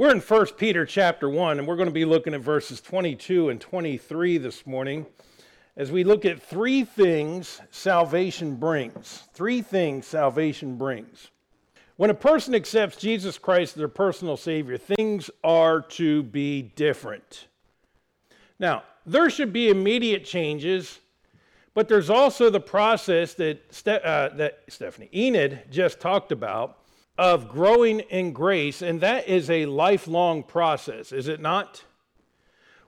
We're in 1 Peter chapter 1, and we're going to be looking at verses 22 and 23 this morning as we look at three things salvation brings. Three things salvation brings. When a person accepts Jesus Christ as their personal Savior, things are to be different. Now, there should be immediate changes, but there's also the process that, Ste- uh, that Stephanie Enid just talked about of growing in grace, and that is a lifelong process, is it not?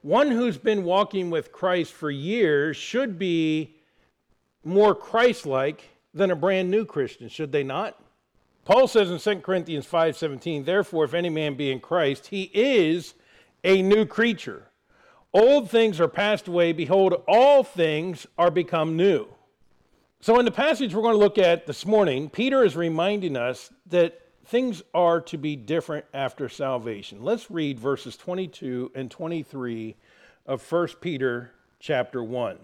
One who's been walking with Christ for years should be more Christ like than a brand new Christian, should they not? Paul says in 2 Corinthians 5:17, "Therefore if any man be in Christ, he is a new creature. Old things are passed away; behold, all things are become new." So in the passage we're going to look at this morning, Peter is reminding us that things are to be different after salvation. Let's read verses 22 and 23 of 1 Peter chapter 1.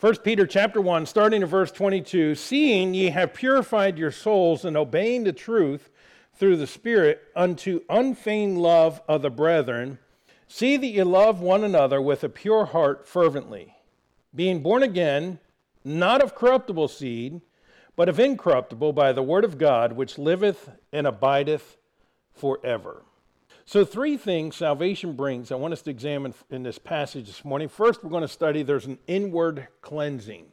1 Peter chapter 1 starting at verse 22, seeing ye have purified your souls in obeying the truth through the spirit unto unfeigned love of the brethren, see that ye love one another with a pure heart fervently, being born again, not of corruptible seed, but of incorruptible by the word of God, which liveth and abideth forever. So, three things salvation brings I want us to examine in this passage this morning. First, we're going to study there's an inward cleansing.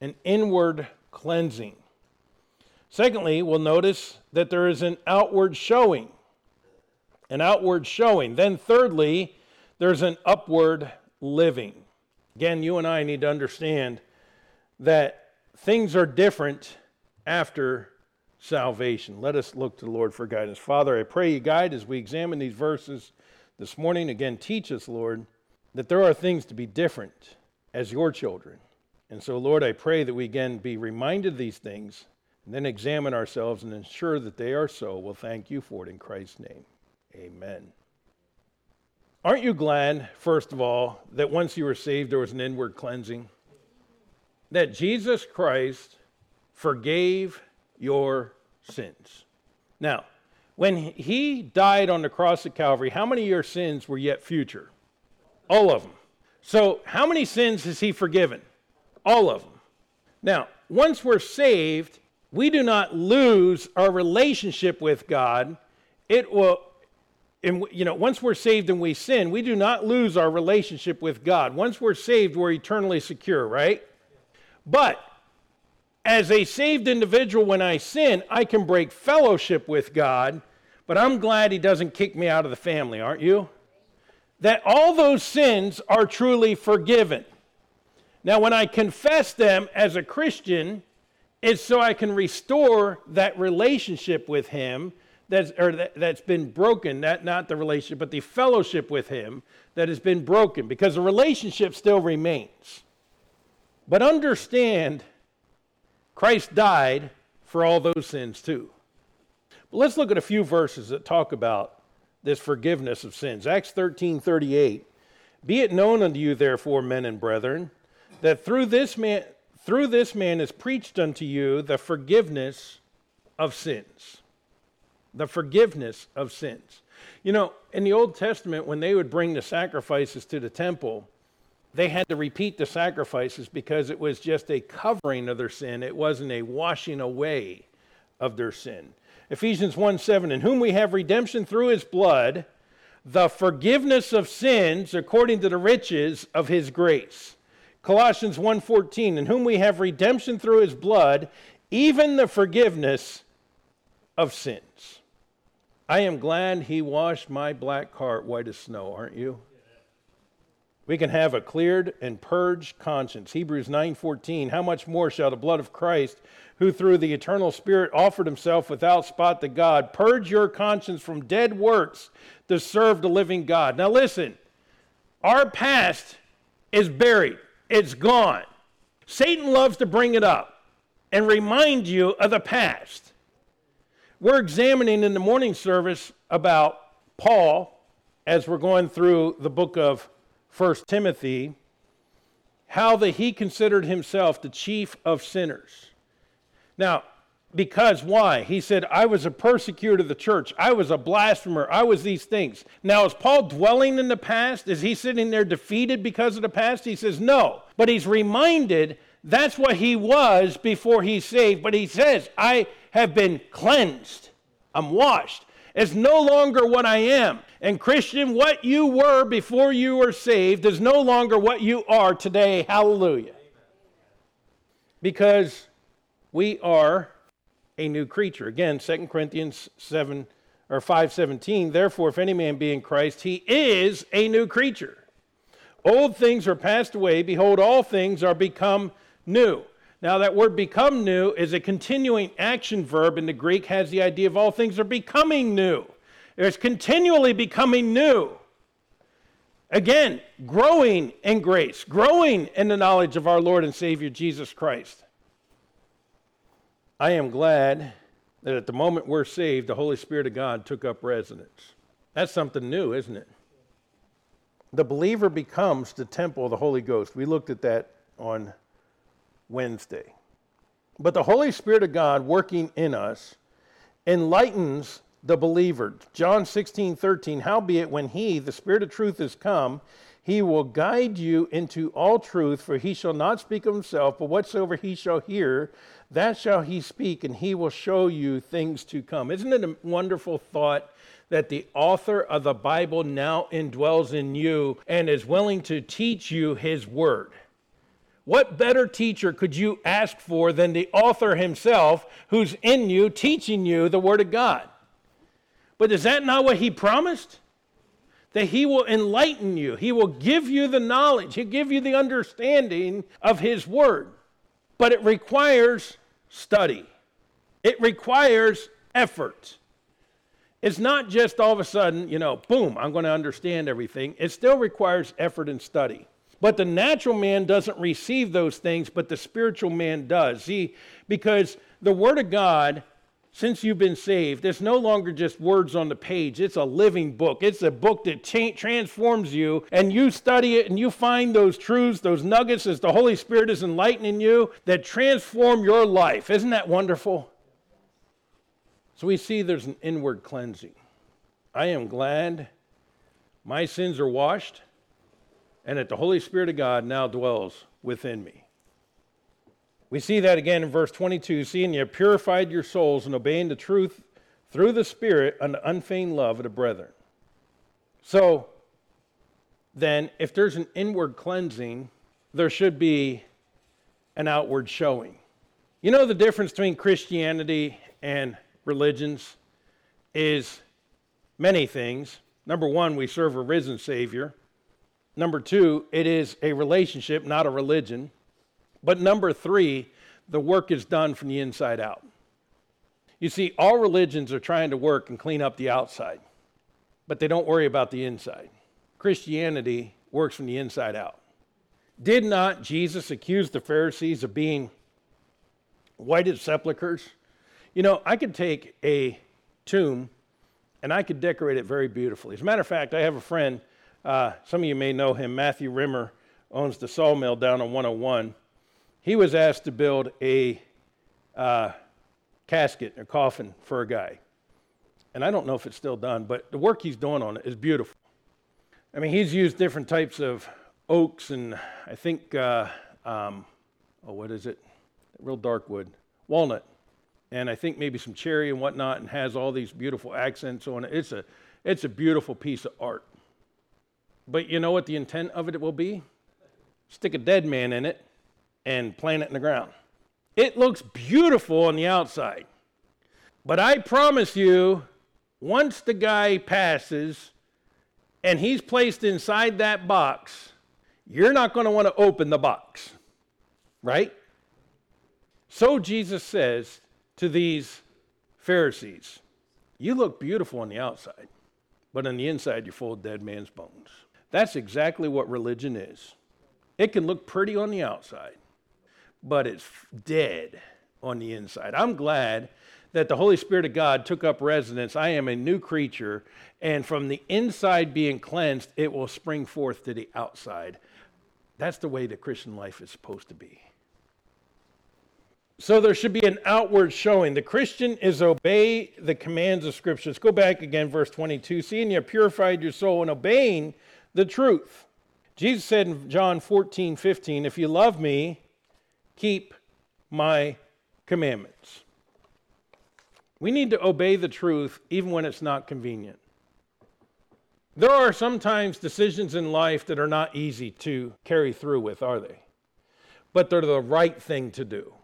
An inward cleansing. Secondly, we'll notice that there is an outward showing. An outward showing. Then, thirdly, there's an upward living. Again, you and I need to understand that things are different after salvation. Let us look to the Lord for guidance. Father, I pray you guide as we examine these verses this morning. Again, teach us, Lord, that there are things to be different as your children. And so, Lord, I pray that we again be reminded of these things and then examine ourselves and ensure that they are so. We'll thank you for it in Christ's name. Amen. Aren't you glad, first of all, that once you were saved, there was an inward cleansing? That Jesus Christ forgave your sins. Now, when he died on the cross at Calvary, how many of your sins were yet future? All of them. So, how many sins has he forgiven? All of them. Now, once we're saved, we do not lose our relationship with God. It will and you know, once we're saved and we sin, we do not lose our relationship with God. Once we're saved, we're eternally secure, right? But as a saved individual, when I sin, I can break fellowship with God, but I'm glad He doesn't kick me out of the family, aren't you? That all those sins are truly forgiven. Now, when I confess them as a Christian, it's so I can restore that relationship with Him that's, or that, that's been broken, that, not the relationship, but the fellowship with Him that has been broken, because the relationship still remains. But understand, Christ died for all those sins too. But let's look at a few verses that talk about this forgiveness of sins. Acts 13 38. Be it known unto you, therefore, men and brethren, that through this man, through this man is preached unto you the forgiveness of sins. The forgiveness of sins. You know, in the Old Testament, when they would bring the sacrifices to the temple, they had to repeat the sacrifices because it was just a covering of their sin. It wasn't a washing away of their sin. Ephesians 1 7, in whom we have redemption through his blood, the forgiveness of sins according to the riches of his grace. Colossians 1:14 in whom we have redemption through his blood even the forgiveness of sins. I am glad he washed my black cart white as snow, aren't you? We can have a cleared and purged conscience. Hebrews 9:14 How much more shall the blood of Christ who through the eternal spirit offered himself without spot to God purge your conscience from dead works to serve the living God. Now listen. Our past is buried. It's gone. Satan loves to bring it up and remind you of the past. We're examining in the morning service about Paul as we're going through the book of 1 Timothy, how that he considered himself the chief of sinners. Now, Because why? He said, I was a persecutor of the church. I was a blasphemer. I was these things. Now, is Paul dwelling in the past? Is he sitting there defeated because of the past? He says, no. But he's reminded that's what he was before he's saved. But he says, I have been cleansed. I'm washed. It's no longer what I am. And Christian, what you were before you were saved is no longer what you are today. Hallelujah. Because we are a new creature. Again, 2 Corinthians 7 or 5:17, therefore if any man be in Christ, he is a new creature. Old things are passed away, behold all things are become new. Now that word become new is a continuing action verb in the Greek has the idea of all things are becoming new. It's continually becoming new. Again, growing in grace, growing in the knowledge of our Lord and Savior Jesus Christ. I am glad that at the moment we're saved, the Holy Spirit of God took up residence. That's something new, isn't it? The believer becomes the temple of the Holy Ghost. We looked at that on Wednesday. But the Holy Spirit of God working in us enlightens the believer. John 16, 13, howbeit when he, the Spirit of truth, is come, he will guide you into all truth, for he shall not speak of himself, but whatsoever he shall hear, that shall he speak, and he will show you things to come. Isn't it a wonderful thought that the author of the Bible now indwells in you and is willing to teach you his word? What better teacher could you ask for than the author himself who's in you teaching you the word of God? But is that not what he promised? That he will enlighten you, he will give you the knowledge, he'll give you the understanding of his word but it requires study, it requires effort. It's not just all of a sudden, you know, boom, I'm going to understand everything. It still requires effort and study. But the natural man doesn't receive those things, but the spiritual man does. See, because the Word of God since you've been saved, it's no longer just words on the page. It's a living book. It's a book that cha- transforms you, and you study it and you find those truths, those nuggets as the Holy Spirit is enlightening you that transform your life. Isn't that wonderful? So we see there's an inward cleansing. I am glad my sins are washed and that the Holy Spirit of God now dwells within me. We see that again in verse 22 seeing you have purified your souls and obeying the truth through the Spirit unto unfeigned love of the brethren. So, then, if there's an inward cleansing, there should be an outward showing. You know, the difference between Christianity and religions is many things. Number one, we serve a risen Savior. Number two, it is a relationship, not a religion. But number three, the work is done from the inside out. You see, all religions are trying to work and clean up the outside, but they don't worry about the inside. Christianity works from the inside out. Did not Jesus accuse the Pharisees of being whited sepulchres? You know, I could take a tomb and I could decorate it very beautifully. As a matter of fact, I have a friend, uh, some of you may know him, Matthew Rimmer, owns the sawmill down on 101 he was asked to build a uh, casket, a coffin for a guy. And I don't know if it's still done, but the work he's doing on it is beautiful. I mean, he's used different types of oaks and I think, uh, um, oh, what is it? Real dark wood, walnut, and I think maybe some cherry and whatnot, and has all these beautiful accents on it. It's a, it's a beautiful piece of art. But you know what the intent of it will be? Stick a dead man in it and plant it in the ground. It looks beautiful on the outside. But I promise you, once the guy passes and he's placed inside that box, you're not going to want to open the box, right? So Jesus says to these Pharisees, You look beautiful on the outside, but on the inside, you're full of dead man's bones. That's exactly what religion is. It can look pretty on the outside, but it's dead on the inside. I'm glad that the Holy Spirit of God took up residence. I am a new creature, and from the inside being cleansed, it will spring forth to the outside. That's the way the Christian life is supposed to be. So there should be an outward showing. The Christian is obey the commands of Scripture. Let's go back again, verse 22. Seeing you purified your soul and obeying the truth. Jesus said in John 14, 15, If you love me, keep my commandments. We need to obey the truth even when it's not convenient. There are sometimes decisions in life that are not easy to carry through with, are they? But they're the right thing to do.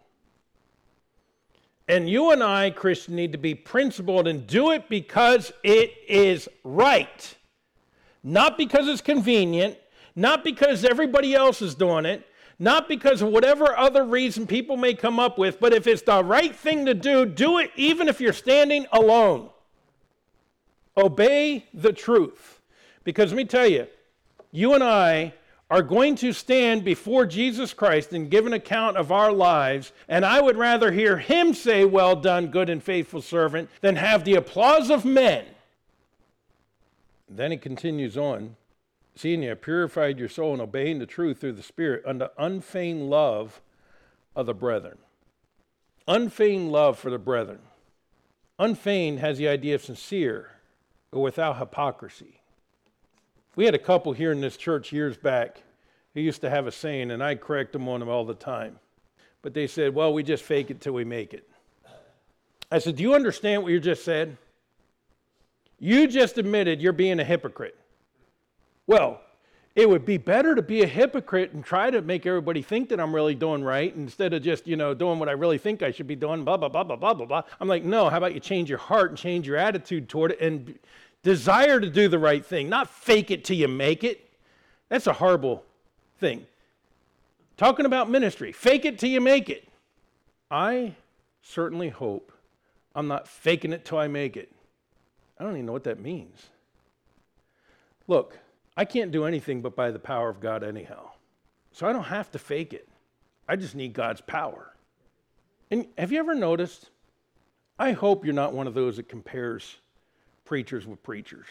And you and I, Christian, need to be principled and do it because it is right. Not because it's convenient, not because everybody else is doing it, not because of whatever other reason people may come up with, but if it's the right thing to do, do it even if you're standing alone. Obey the truth. Because let me tell you, you and I are going to stand before Jesus Christ and give an account of our lives, and I would rather hear him say, Well done, good and faithful servant, than have the applause of men. Then he continues on, seeing you have purified your soul and obeying the truth through the Spirit unto unfeigned love of the brethren. Unfeigned love for the brethren. Unfeigned has the idea of sincere or without hypocrisy. We had a couple here in this church years back who used to have a saying, and I correct them on them all the time. But they said, Well, we just fake it till we make it. I said, Do you understand what you just said? You just admitted you're being a hypocrite. Well, it would be better to be a hypocrite and try to make everybody think that I'm really doing right instead of just, you know, doing what I really think I should be doing, blah, blah, blah, blah, blah, blah, blah. I'm like, no, how about you change your heart and change your attitude toward it and Desire to do the right thing, not fake it till you make it. That's a horrible thing. Talking about ministry, fake it till you make it. I certainly hope I'm not faking it till I make it. I don't even know what that means. Look, I can't do anything but by the power of God, anyhow. So I don't have to fake it. I just need God's power. And have you ever noticed? I hope you're not one of those that compares preachers with preachers.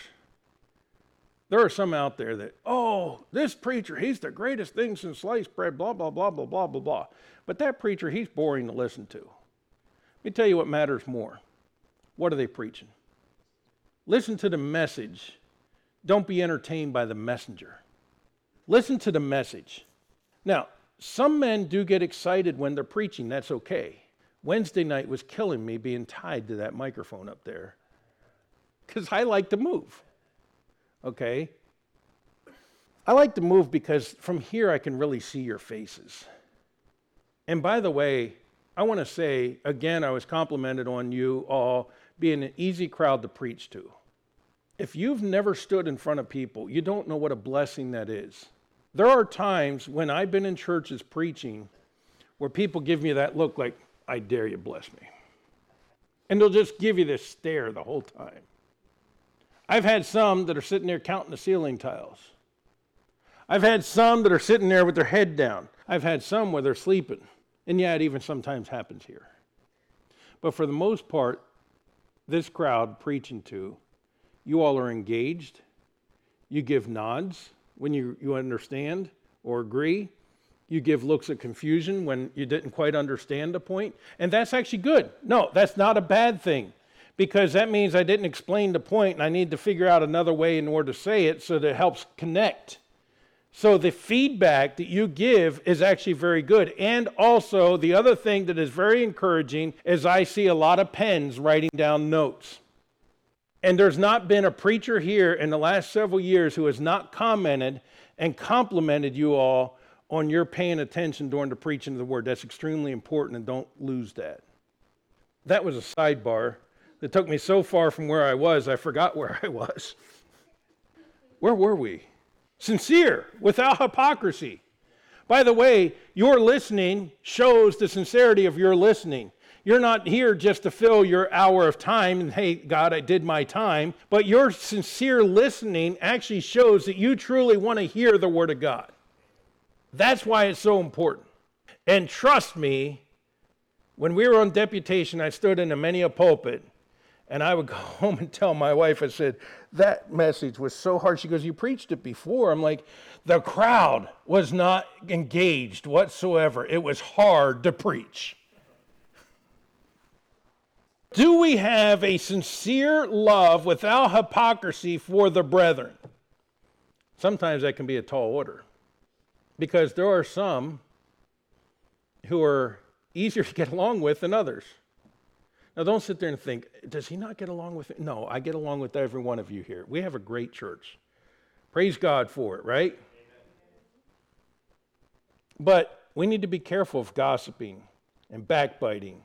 There are some out there that, oh, this preacher, he's the greatest thing since sliced bread, blah, blah, blah, blah, blah, blah, blah. But that preacher, he's boring to listen to. Let me tell you what matters more. What are they preaching? Listen to the message. Don't be entertained by the messenger. Listen to the message. Now, some men do get excited when they're preaching. That's okay. Wednesday night was killing me being tied to that microphone up there because I like to move. Okay? I like to move because from here I can really see your faces. And by the way, I want to say again, I was complimented on you all being an easy crowd to preach to. If you've never stood in front of people, you don't know what a blessing that is. There are times when I've been in churches preaching where people give me that look like, I dare you bless me. And they'll just give you this stare the whole time. I've had some that are sitting there counting the ceiling tiles. I've had some that are sitting there with their head down. I've had some where they're sleeping. And yeah, it even sometimes happens here. But for the most part, this crowd preaching to, you all are engaged. You give nods when you, you understand or agree. You give looks of confusion when you didn't quite understand a point. And that's actually good. No, that's not a bad thing because that means I didn't explain the point and I need to figure out another way in order to say it so that it helps connect. So the feedback that you give is actually very good. And also, the other thing that is very encouraging is I see a lot of pens writing down notes. And there's not been a preacher here in the last several years who has not commented and complimented you all on your paying attention during the preaching of the word. That's extremely important, and don't lose that. That was a sidebar that took me so far from where I was, I forgot where I was. Where were we? Sincere, without hypocrisy. By the way, your listening shows the sincerity of your listening. You're not here just to fill your hour of time and, hey, God, I did my time. But your sincere listening actually shows that you truly want to hear the Word of God. That's why it's so important. And trust me, when we were on deputation, I stood in a many a pulpit and I would go home and tell my wife, I said, that message was so hard. She goes, You preached it before. I'm like, the crowd was not engaged whatsoever. It was hard to preach. Do we have a sincere love without hypocrisy for the brethren? Sometimes that can be a tall order because there are some who are easier to get along with than others. Now, don't sit there and think, does he not get along with it? No, I get along with every one of you here. We have a great church. Praise God for it, right? But we need to be careful of gossiping and backbiting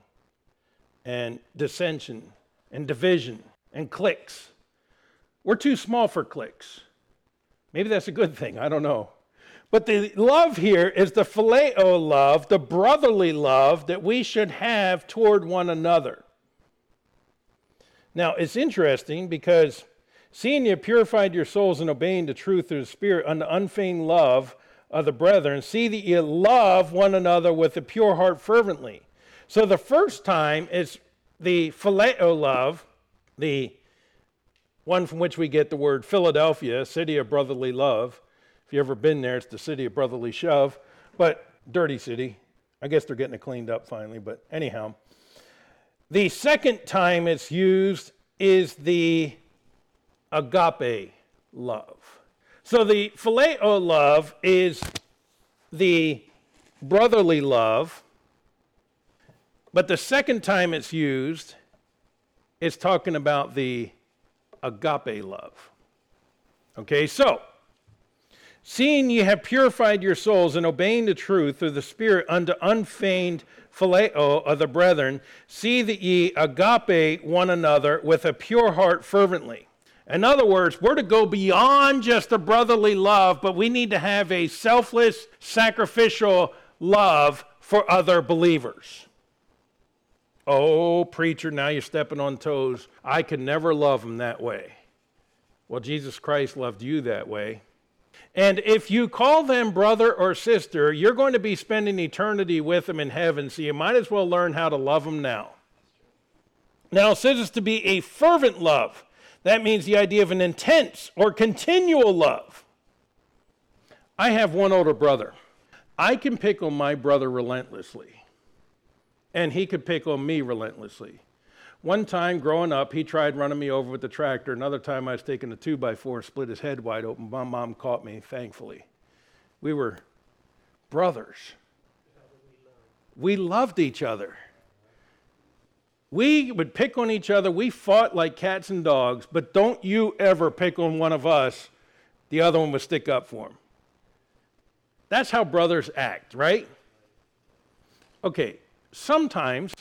and dissension and division and cliques. We're too small for cliques. Maybe that's a good thing. I don't know. But the love here is the phileo love, the brotherly love that we should have toward one another. Now, it's interesting because seeing you purified your souls and obeying the truth of the Spirit unto unfeigned love of the brethren, see that you love one another with a pure heart fervently. So the first time is the phileo love, the one from which we get the word Philadelphia, city of brotherly love. If you've ever been there, it's the city of brotherly shove, but dirty city. I guess they're getting it cleaned up finally, but anyhow. The second time it's used is the agape love. So the phileo love is the brotherly love, but the second time it's used, it's talking about the agape love. Okay, so seeing ye have purified your souls and obeying the truth through the Spirit unto unfeigned phileo of the brethren, see that ye agape one another with a pure heart fervently. In other words, we're to go beyond just a brotherly love, but we need to have a selfless, sacrificial love for other believers. Oh, preacher, now you're stepping on toes. I can never love them that way. Well, Jesus Christ loved you that way. And if you call them brother or sister, you're going to be spending eternity with them in heaven, so you might as well learn how to love them now. Now, it says it's to be a fervent love. That means the idea of an intense or continual love. I have one older brother. I can pick on my brother relentlessly, and he could pick on me relentlessly. One time growing up, he tried running me over with the tractor. Another time, I was taking a two by four and split his head wide open. My mom caught me, thankfully. We were brothers. We loved each other. We would pick on each other. We fought like cats and dogs, but don't you ever pick on one of us. The other one would stick up for him. That's how brothers act, right? Okay, sometimes,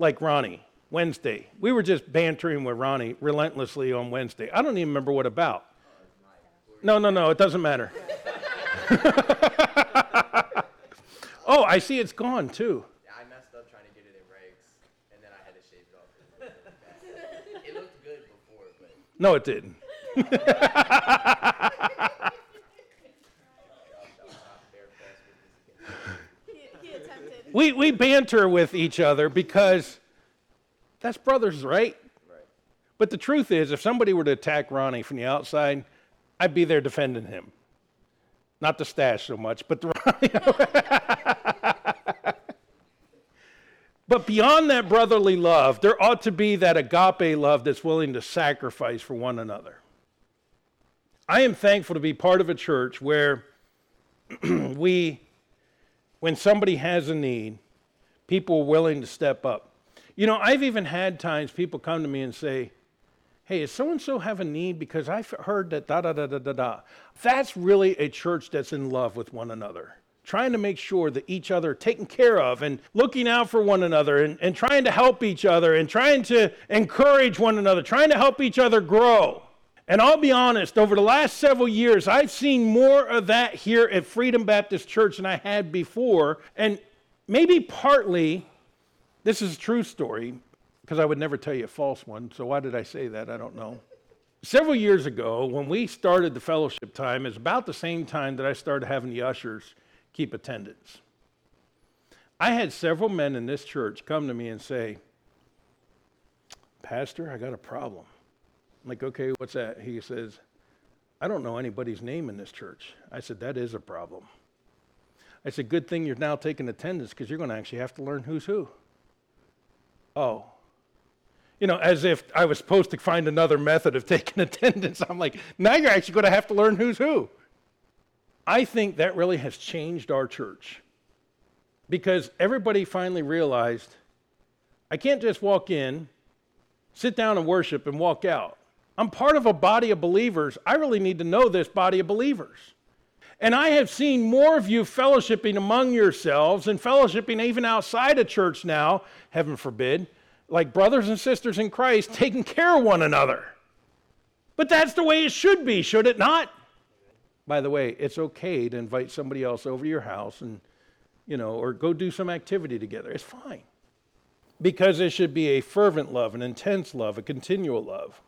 like Ronnie, Wednesday. We were just bantering with Ronnie relentlessly on Wednesday. I don't even remember what about. No, no, no, it doesn't matter. oh, I see it's gone too. Yeah, I messed up trying to get it in rags, and then I had to shave it off. It looked good before, but. No, it didn't. we, we banter with each other because that's brothers, right? Right. But the truth is, if somebody were to attack Ronnie from the outside, I'd be there defending him. Not the stash so much, but the Ronnie. but beyond that brotherly love, there ought to be that agape love that's willing to sacrifice for one another. I am thankful to be part of a church where we, when somebody has a need, people are willing to step up. You know, I've even had times people come to me and say, hey, is so and so have a need? Because I've heard that da da da da da da. That's really a church that's in love with one another, trying to make sure that each other taken care of and looking out for one another and, and trying to help each other and trying to encourage one another, trying to help each other grow. And I'll be honest, over the last several years, I've seen more of that here at Freedom Baptist Church than I had before. And maybe partly this is a true story because I would never tell you a false one. So why did I say that? I don't know. Several years ago, when we started the fellowship time, it's about the same time that I started having the ushers keep attendance. I had several men in this church come to me and say, Pastor, I got a problem. I'm like, okay, what's that? He says, I don't know anybody's name in this church. I said, that is a problem. I said, good thing you're now taking attendance because you're going to actually have to learn who's who. Oh. you know, as if I was supposed to find another method of taking attendance. I'm like, now you're actually going to have to learn who's who. I think that really has changed our church because everybody finally realized I can't just walk in, sit down and worship, and walk out. I'm part of a body of believers. I really need to know this body of believers. And I have seen more of you fellowshipping among yourselves and fellowshipping even outside of church now, heaven forbid, like brothers and sisters in Christ, taking care of one another. But that's the way it should be, should it not? By the way, it's okay to invite somebody else over to your house and, you know, or go do some activity together. It's fine. Because it should be a fervent love, an intense love, a continual love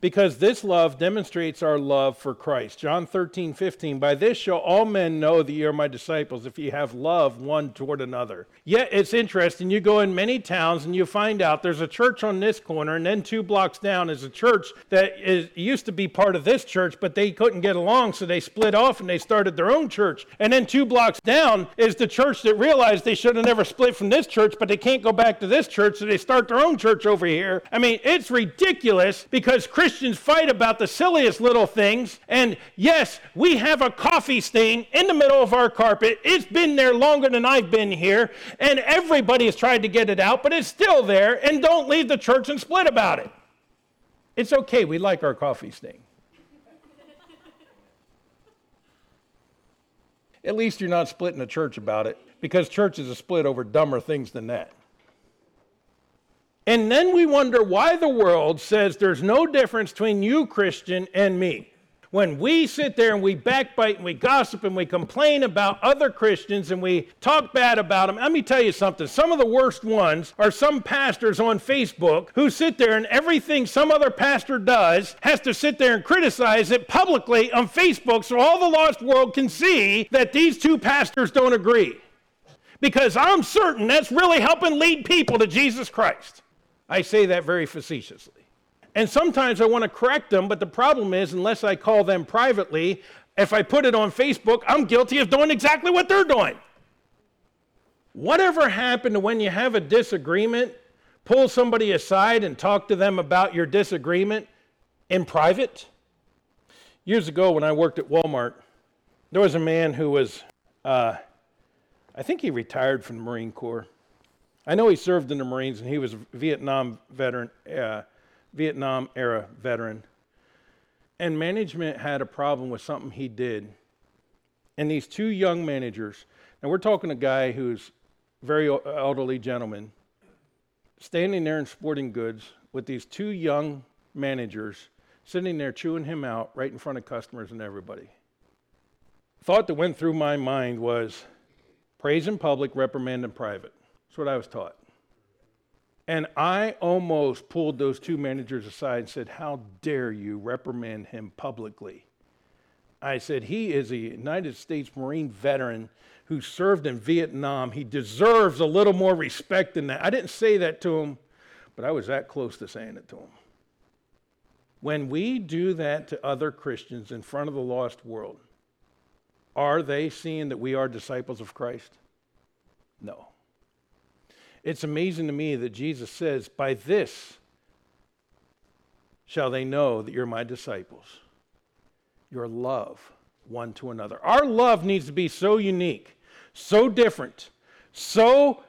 because this love demonstrates our love for Christ. John 13, 15. By this shall all men know that you are my disciples if you have love one toward another. Yet it's interesting. You go in many towns and you find out there's a church on this corner, and then two blocks down is a church that is, used to be part of this church, but they couldn't get along, so they split off and they started their own church. And then two blocks down is the church that realized they should have never split from this church, but they can't go back to this church, so they start their own church over here. I mean, it's ridiculous because Christians Christians fight about the silliest little things. And yes, we have a coffee stain in the middle of our carpet. It's been there longer than I've been here. And everybody has tried to get it out, but it's still there. And don't leave the church and split about it. It's okay. We like our coffee stain. At least you're not splitting the church about it because churches are split over dumber things than that. And then we wonder why the world says there's no difference between you, Christian, and me. When we sit there and we backbite and we gossip and we complain about other Christians and we talk bad about them, let me tell you something. Some of the worst ones are some pastors on Facebook who sit there and everything some other pastor does has to sit there and criticize it publicly on Facebook so all the lost world can see that these two pastors don't agree. Because I'm certain that's really helping lead people to Jesus Christ. I say that very facetiously. And sometimes I want to correct them, but the problem is, unless I call them privately, if I put it on Facebook, I'm guilty of doing exactly what they're doing. Whatever happened to when you have a disagreement, pull somebody aside and talk to them about your disagreement in private? Years ago, when I worked at Walmart, there was a man who was, uh, I think he retired from the Marine Corps. I know he served in the Marines and he was a Vietnam veteran, uh, Vietnam era veteran. And management had a problem with something he did. And these two young managers, and we're talking a guy who's very elderly gentleman, standing there in sporting goods with these two young managers sitting there chewing him out right in front of customers and everybody. Thought that went through my mind was praise in public, reprimand in private. That's what I was taught. And I almost pulled those two managers aside and said, How dare you reprimand him publicly? I said, He is a United States Marine veteran who served in Vietnam. He deserves a little more respect than that. I didn't say that to him, but I was that close to saying it to him. When we do that to other Christians in front of the lost world, are they seeing that we are disciples of Christ? No. It's amazing to me that Jesus says, By this shall they know that you're my disciples. Your love one to another. Our love needs to be so unique, so different, so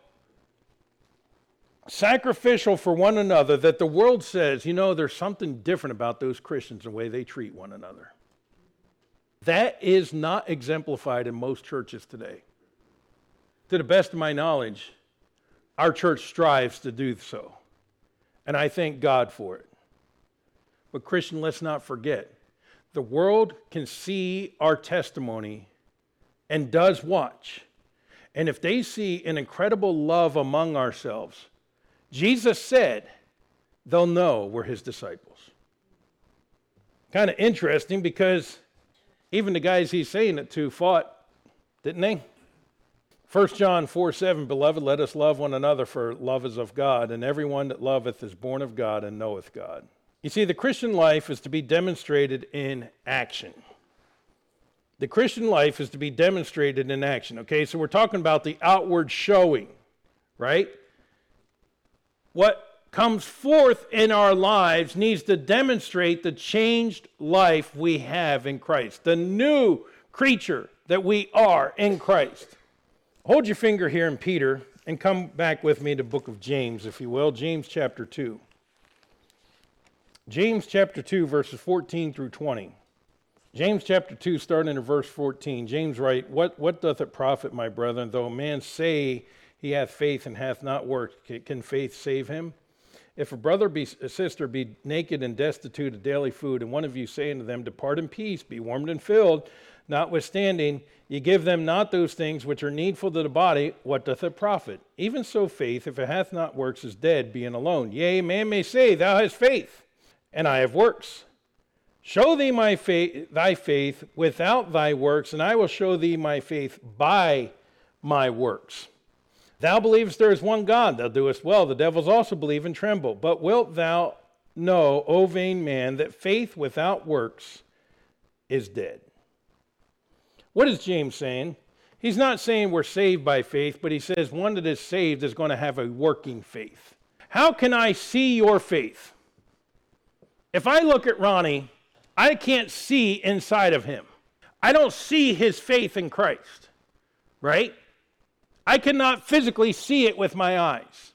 sacrificial for one another that the world says, you know, there's something different about those Christians, the way they treat one another. That is not exemplified in most churches today. To the best of my knowledge, our church strives to do so. And I thank God for it. But, Christian, let's not forget the world can see our testimony and does watch. And if they see an incredible love among ourselves, Jesus said they'll know we're his disciples. Kind of interesting because even the guys he's saying it to fought, didn't they? 1 John 4 7, Beloved, let us love one another, for love is of God, and everyone that loveth is born of God and knoweth God. You see, the Christian life is to be demonstrated in action. The Christian life is to be demonstrated in action. Okay, so we're talking about the outward showing, right? What comes forth in our lives needs to demonstrate the changed life we have in Christ, the new creature that we are in Christ. Hold your finger here in Peter and come back with me to book of James, if you will, James chapter 2. James chapter 2, verses 14 through 20. James chapter 2, starting in verse 14. James writes, what, what doth it profit, my brethren, though a man say he hath faith and hath not worked? Can faith save him? If a brother be a sister be naked and destitute of daily food, and one of you say unto them, Depart in peace, be warmed and filled, notwithstanding, ye give them not those things which are needful to the body, what doth it profit? Even so, faith, if it hath not works, is dead, being alone. Yea, man may say, Thou hast faith, and I have works. Show thee my faith, thy faith without thy works, and I will show thee my faith by my works. Thou believest there is one God, thou doest well. The devils also believe and tremble. But wilt thou know, O vain man, that faith without works is dead? What is James saying? He's not saying we're saved by faith, but he says one that is saved is going to have a working faith. How can I see your faith? If I look at Ronnie, I can't see inside of him. I don't see his faith in Christ, right? I cannot physically see it with my eyes.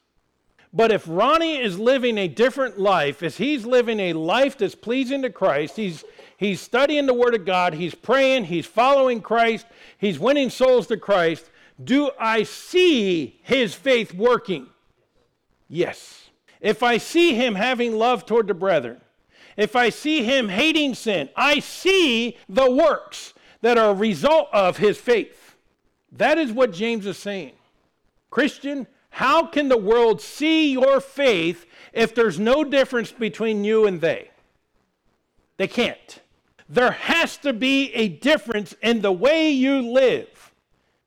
But if Ronnie is living a different life, as he's living a life that's pleasing to Christ, he's, he's studying the Word of God, he's praying, he's following Christ, he's winning souls to Christ, do I see his faith working? Yes. If I see him having love toward the brethren, if I see him hating sin, I see the works that are a result of his faith. That is what James is saying. Christian, how can the world see your faith if there's no difference between you and they? They can't. There has to be a difference in the way you live.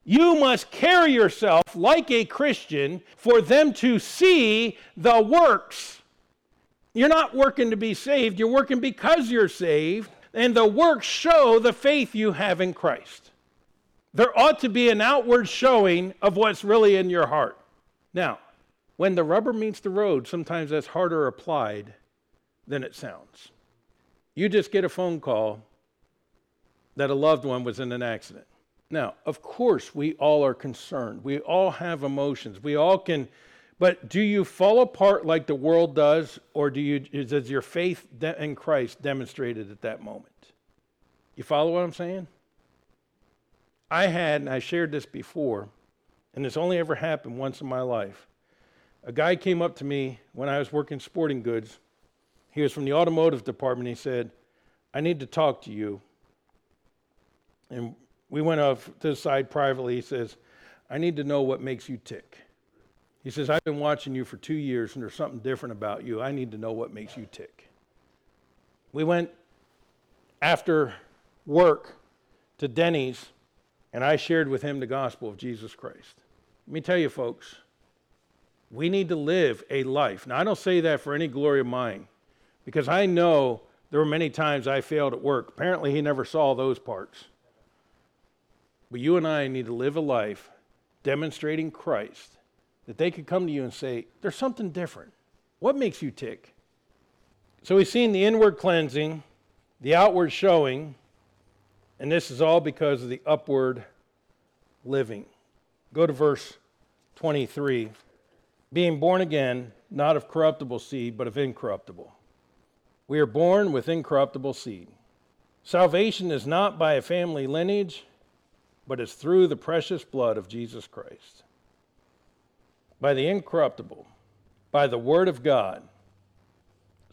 You must carry yourself like a Christian for them to see the works. You're not working to be saved, you're working because you're saved, and the works show the faith you have in Christ. There ought to be an outward showing of what's really in your heart. Now, when the rubber meets the road, sometimes that's harder applied than it sounds. You just get a phone call that a loved one was in an accident. Now, of course, we all are concerned. We all have emotions. We all can, but do you fall apart like the world does, or do you, is your faith in Christ demonstrated at that moment? You follow what I'm saying? I had, and I shared this before, and this only ever happened once in my life. A guy came up to me when I was working sporting goods. He was from the automotive department. He said, I need to talk to you. And we went off to the side privately. He says, I need to know what makes you tick. He says, I've been watching you for two years and there's something different about you. I need to know what makes you tick. We went after work to Denny's and I shared with him the gospel of Jesus Christ. Let me tell you, folks, we need to live a life. Now, I don't say that for any glory of mine, because I know there were many times I failed at work. Apparently, he never saw those parts. But you and I need to live a life demonstrating Christ that they could come to you and say, There's something different. What makes you tick? So we've seen the inward cleansing, the outward showing, and this is all because of the upward living. Go to verse 23. Being born again, not of corruptible seed, but of incorruptible. We are born with incorruptible seed. Salvation is not by a family lineage, but is through the precious blood of Jesus Christ. By the incorruptible, by the word of God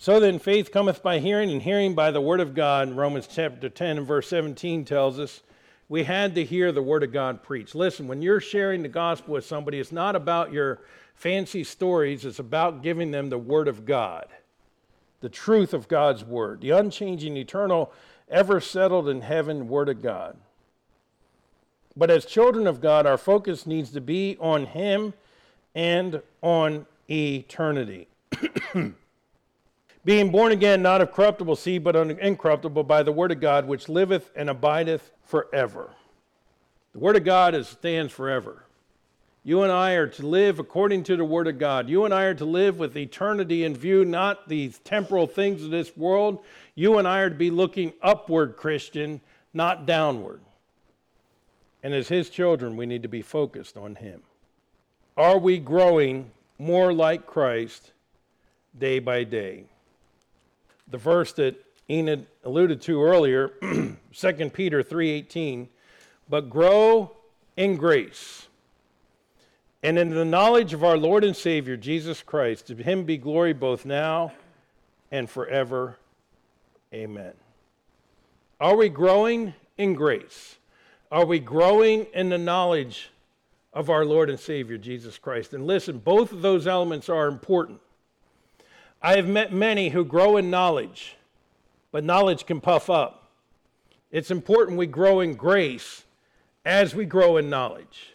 so then, faith cometh by hearing, and hearing by the word of God. Romans chapter 10 and verse 17 tells us we had to hear the word of God preached. Listen, when you're sharing the gospel with somebody, it's not about your fancy stories, it's about giving them the word of God, the truth of God's word, the unchanging, eternal, ever settled in heaven word of God. But as children of God, our focus needs to be on Him and on eternity. being born again not of corruptible seed, but incorruptible by the word of God, which liveth and abideth forever. The word of God is, stands forever. You and I are to live according to the Word of God. You and I are to live with eternity in view, not these temporal things of this world. You and I are to be looking upward, Christian, not downward. And as His children, we need to be focused on Him. Are we growing more like Christ day by day? The verse that Enid alluded to earlier, 2 Peter 3:18, but grow in grace and in the knowledge of our Lord and Savior Jesus Christ. To him be glory both now and forever. Amen. Are we growing in grace? Are we growing in the knowledge of our Lord and Savior Jesus Christ? And listen, both of those elements are important. I have met many who grow in knowledge, but knowledge can puff up. It's important we grow in grace as we grow in knowledge.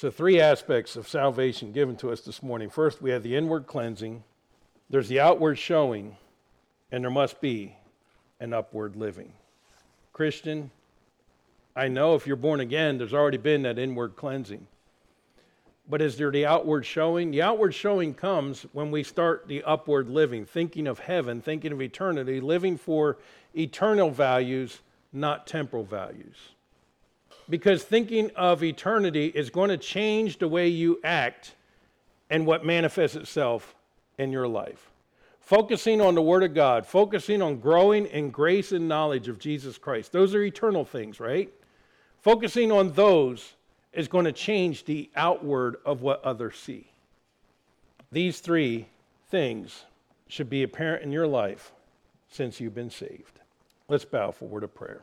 So, three aspects of salvation given to us this morning. First, we have the inward cleansing, there's the outward showing, and there must be an upward living. Christian, I know if you're born again, there's already been that inward cleansing. But is there the outward showing? The outward showing comes when we start the upward living, thinking of heaven, thinking of eternity, living for eternal values, not temporal values. Because thinking of eternity is going to change the way you act and what manifests itself in your life. Focusing on the Word of God, focusing on growing in grace and knowledge of Jesus Christ. Those are eternal things, right? Focusing on those is going to change the outward of what others see. These three things should be apparent in your life since you've been saved. Let's bow for word of prayer.